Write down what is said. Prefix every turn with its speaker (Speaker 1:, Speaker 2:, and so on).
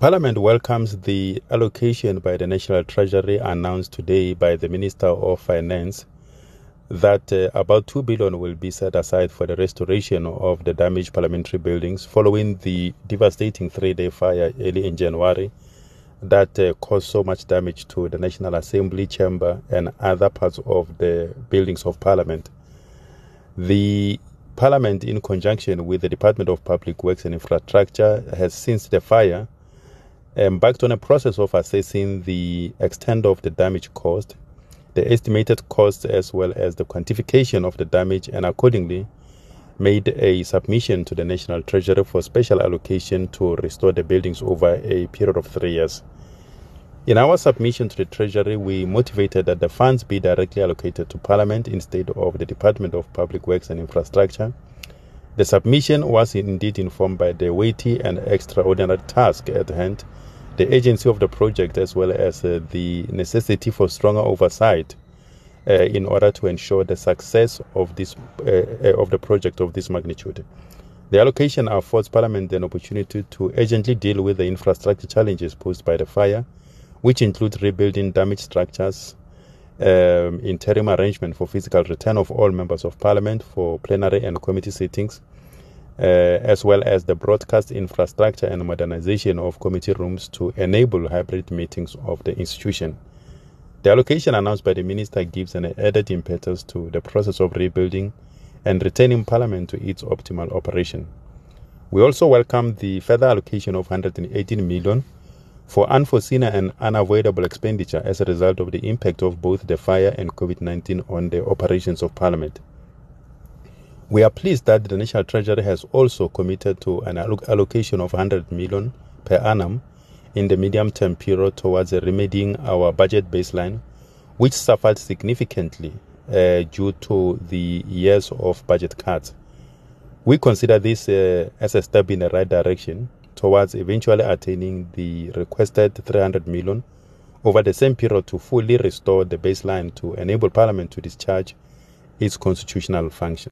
Speaker 1: Parliament welcomes the allocation by the National Treasury announced today by the Minister of Finance that uh, about 2 billion will be set aside for the restoration of the damaged parliamentary buildings following the devastating three-day fire early in January that uh, caused so much damage to the National Assembly chamber and other parts of the buildings of Parliament. The Parliament, in conjunction with the Department of Public Works and Infrastructure, has since the fire Um, embarked on a process of assessing the extent of the damage caused, the estimated costs, as well as the quantification of the damage, and accordingly made a submission to the National Treasury for special allocation to restore the buildings over a period of three years. In our submission to the Treasury, we motivated that the funds be directly allocated to Parliament instead of the Department of Public Works and Infrastructure. The submission was indeed informed by the weighty and extraordinary task at hand the agency of the project as well as uh, the necessity for stronger oversight uh, in order to ensure the success of this uh, uh, of the project of this magnitude. The allocation affords Parliament an opportunity to urgently deal with the infrastructure challenges posed by the fire, which include rebuilding damaged structures, um, interim arrangement for physical return of all members of Parliament for plenary and committee sittings, uh, as well as the broadcast infrastructure and modernization of committee rooms to enable hybrid meetings of the institution. The allocation announced by the minister gives an added impetus to the process of rebuilding and returning Parliament to its optimal operation. We also welcome the further allocation of 118 million for unforeseen and unavoidable expenditure as a result of the impact of both the fire and COVID 19 on the operations of Parliament. We are pleased that the National Treasury has also committed to an allocation of 100 million per annum in the medium term period towards remedying our budget baseline, which suffered significantly uh, due to the years of budget cuts. We consider this uh, as a step in the right direction towards eventually attaining the requested 300 million over the same period to fully restore the baseline to enable Parliament to discharge its constitutional function.